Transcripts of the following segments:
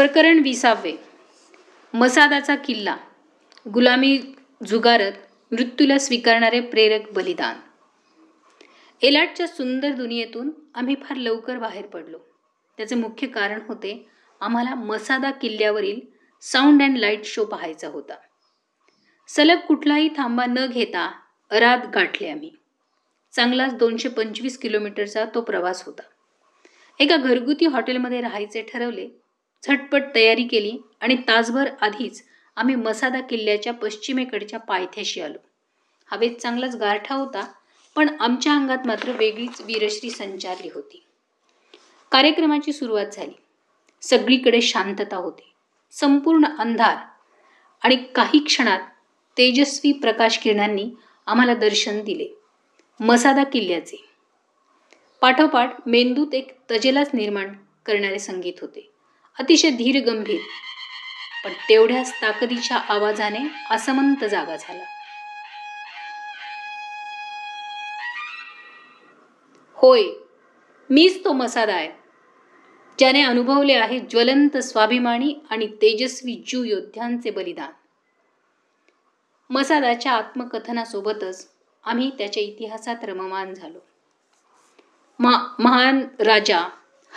प्रकरण विसावे. मसादाचा किल्ला. गुलामी झुगारत मृत्यूला स्वीकारणारे प्रेरक बलिदान. एलाटच्या सुंदर दुनियेतून आम्ही फार लवकर बाहेर पडलो. त्याचे मुख्य कारण होते आम्हाला मसादा किल्ल्यावरील साऊंड अँड लाइट शो पाहायचा होता. सलग कुठलाही थांबा न घेता अराध गाठले आम्ही. चांगलाच दोनशे पंचवीस किलोमीटरचा तो प्रवास होता. एका घरगुती हॉटेलमध्ये राहायचे ठरवले झटपट तयारी केली आणि तासभर आधीच आम्ही मसादा किल्ल्याच्या पश्चिमेकडच्या पायथ्याशी आलो. हवेत चांगलाच गारठा होता पण आमच्या अंगात मात्र वेगळीच वीरश्री संचारली होती. कार्यक्रमाची सुरुवात झाली. सगळीकडे शांतता होती. संपूर्ण अंधार आणि काही क्षणात तेजस्वी प्रकाश किरणांनी आम्हाला दर्शन दिले. मसादा किल्ल्याचे. पाठोपाठ मेंदूत एक तजेलाच निर्माण करणारे संगीत होते. अतिशय धीर गंभीर. पण तेवढ्याच ताकदीच्या आवाजाने असमंत जागा झाला. होय मीच तो मसादा आहे. ज्याने अनुभवले आहे ज्वलंत स्वाभिमानी आणि तेजस्वी ज्यू योद्ध्यांचे बलिदान. मसादाच्या आत्मकथनासोबतच आम्ही त्याच्या इतिहासात रममान झालो. मा महान राजा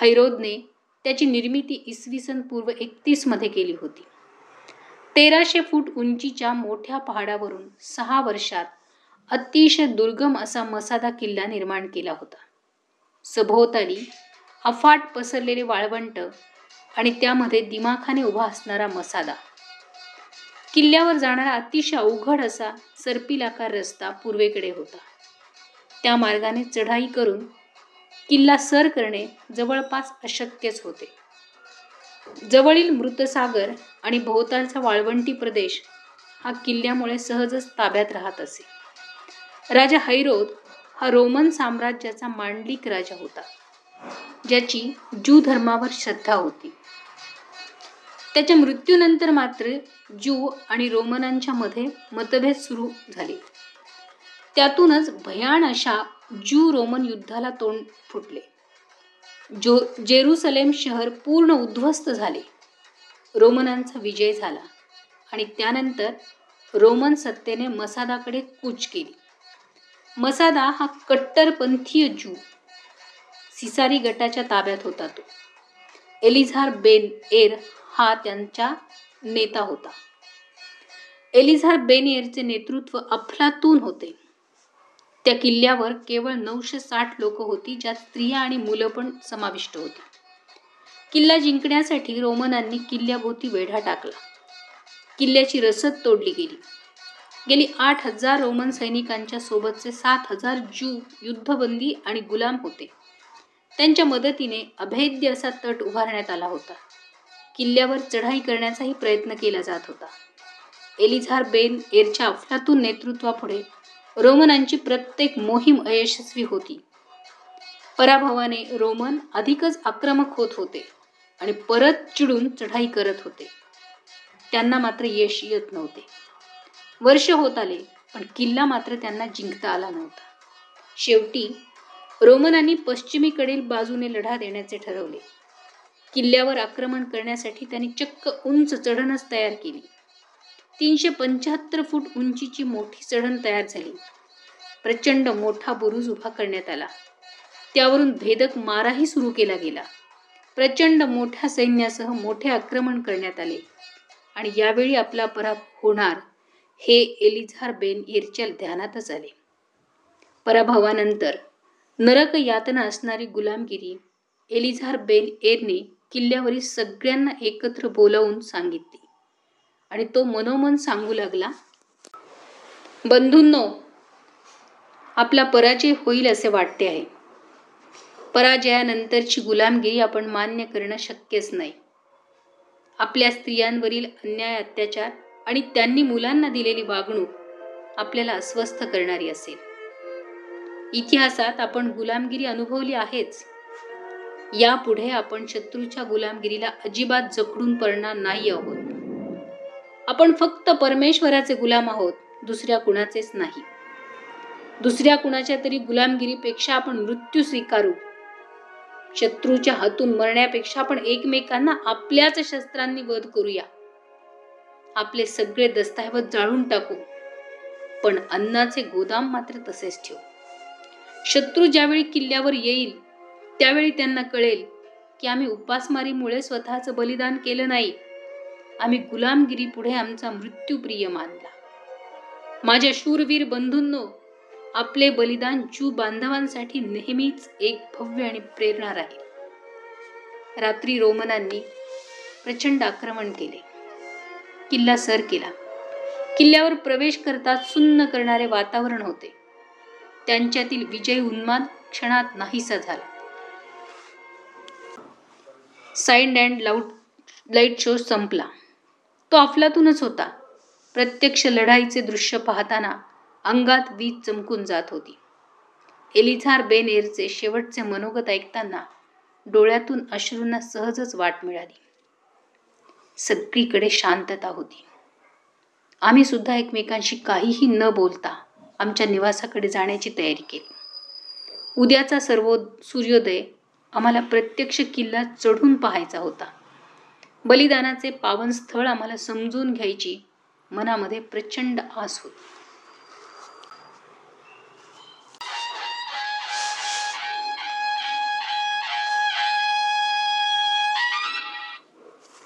हैरोदने त्याची निर्मिती इसवी सन पूर्व एकतीसमध्ये केली होती. तेराशे फूट उंचीच्या मोठ्या पहाडावरून सहा वर्षात अतिशय दुर्गम असा मसादा किल्ला निर्माण केला होता. सभोवताली अफाट पसरलेले वाळवंट आणि त्यामध्ये दिमाखाने उभा असणारा मसादा. किल्ल्यावर जाणारा अतिशय अवघड असा सर्पिलाकार रस्ता पूर्वेकडे होता. त्या मार्गाने चढाई करून किल्ला सर करणे जवळपास अशक्यच होते. जवळील मृतसागर आणि भोवतालचा वाळवंटी प्रदेश हा किल्ल्यामुळे सहजच ताब्यात राहत असे. राजा हैरोद हा रोमन साम्राज्याचा मांडलिक राजा होता ज्याची जू धर्मावर श्रद्धा होती. त्याच्या मृत्यूनंतर मात्र जू आणि रोमनांच्या मध्ये मतभेद सुरू झाले. त्यातूनच भयान अशा जू रोमन युद्धाला तोंड फुटले. जो जेरुसलेम शहर पूर्ण उद्ध्वस्त झाले. रोमनांचा विजय झाला आणि त्यानंतर रोमन सत्तेने मसादाकडे कूच केली. मसादा हा कट्टरपंथीय जू सिसारी गटाच्या ताब्यात होता तो. एलिझार बेन एर हा त्यांचा नेता होता. एलिझार बेन एरचे नेतृत्व अफलातून होते. त्या किल्ल्यावर केवळ नऊशे साठ लोक होती ज्यात स्त्रिया आणि मुलं पण समाविष्ट होती. किल्ला जिंकण्यासाठी रोमनांनी किल्ल्याभोवती वेढा टाकला. किल्ल्याची रसद तोडली गेली. गेली आठ हजार रोमन सैनिकांच्या सोबतचे सात हजार जू युद्धबंदी आणि गुलाम होते. त्यांच्या मदतीने अभेद्य असा तट उभारण्यात आला होता. किल्ल्यावर चढाई करण्याचाही प्रयत्न केला जात होता. एलिझार बेन एरच्या अफलातून नेतृत्वापुढे रोमनांची प्रत्येक मोहीम अयशस्वी होती. पराभवाने रोमन अधिकच आक्रमक होत होते आणि परत चिडून चढाई करत होते. त्यांना मात्र यश येत नव्हते. वर्ष होत आले पण किल्ला मात्र त्यांना जिंकता आला नव्हता. शेवटी रोमनांनी पश्चिमेकडील बाजूने लढा देण्याचे ठरवले. किल्ल्यावर आक्रमण करण्यासाठी त्यांनी चक्क उंच चढणच तयार केली. तीनशे पंच्याहत्तर फूट उंचीची मोठी चढण तयार झाली. प्रचंड मोठा बुरुज उभा करण्यात आला. त्यावरून भेदक माराही सुरू केला गेला. प्रचंड मोठ्या सैन्यासह मोठे आक्रमण करण्यात आले. आणि यावेळी आपला पराभव होणार हे एलिझार बेन इरच्या ध्यानातच आले. पराभवानंतर नरक यातना असणारी गुलामगिरी एलिझार बेन एरने किल्ल्यावरील सगळ्यांना एकत्र बोलावून सांगितली. आणि तो मनोमन सांगू लागला बंधूंनो आपला पराजय होईल असे वाटते आहे. पराजयानंतरची गुलामगिरी आपण मान्य करणं शक्यच नाही. आपल्या स्त्रियांवरील अन्याय अत्याचार आणि त्यांनी मुलांना दिलेली वागणूक आपल्याला अस्वस्थ करणारी असेल. इतिहासात आपण गुलामगिरी अनुभवली आहेच. यापुढे आपण शत्रूच्या गुलामगिरीला अजिबात जखडून पडणार नाही आहोत. आपण फक्त परमेश्वराचे गुलाम आहोत दुसऱ्या कुणाचेच नाही. दुसऱ्या कुणाच्या तरी गुलामगिरीपेक्षा आपण मृत्यू स्वीकारू. शत्रूच्या हातून मरण्यापेक्षा आपण एकमेकांना आपल्याच शस्त्रांनी वध करूया. आपले सगळे दस्तऐवज जाळून टाकू. पण अन्नाचे गोदाम मात्र तसेच ठेवू. शत्रू ज्यावेळी किल्ल्यावर येईल त्यावेळी त्यांना कळेल की आम्ही उपासमारीमुळे स्वतःचं बलिदान केलं नाही. आम्ही गुलामगिरी पुढे आमचा मृत्यूप्रिय मानला. माझ्या शूरवीर बंधूंनो आपले बलिदान जू बांधवांसाठी नेहमीच एक भव्य आणि प्रेरणा राहील. रात्री रोमनांनी प्रचंड आक्रमण केले. किल्ला सर केला. किल्ल्यावर प्रवेश करताच सुन्न करणारे वातावरण होते. त्यांच्यातील विजय उन्माद क्षणात नाहीसा झाला. Sound and loud light show संपला. तो अफलातूनच होता. प्रत्यक्ष लढाईचे दृश्य पाहताना अंगात वीज चमकून जात होती. एलिझार बेन एरचे शेवटचे मनोगत ऐकताना डोळ्यातून अश्रूंना सहजच वाट मिळाली. सगळीकडे शांतता होती. आम्ही सुद्धा एकमेकांशी काहीही न बोलता आमच्या निवासाकडे जाण्याची तयारी केली. उद्याचा सर्व सूर्योदय आम्हाला प्रत्यक्ष किल्ला चढून पाहायचा होता. बलिदानाचे पावन स्थळ आम्हाला समजून घ्यायची. मनामध्ये प्रचंड आस होती.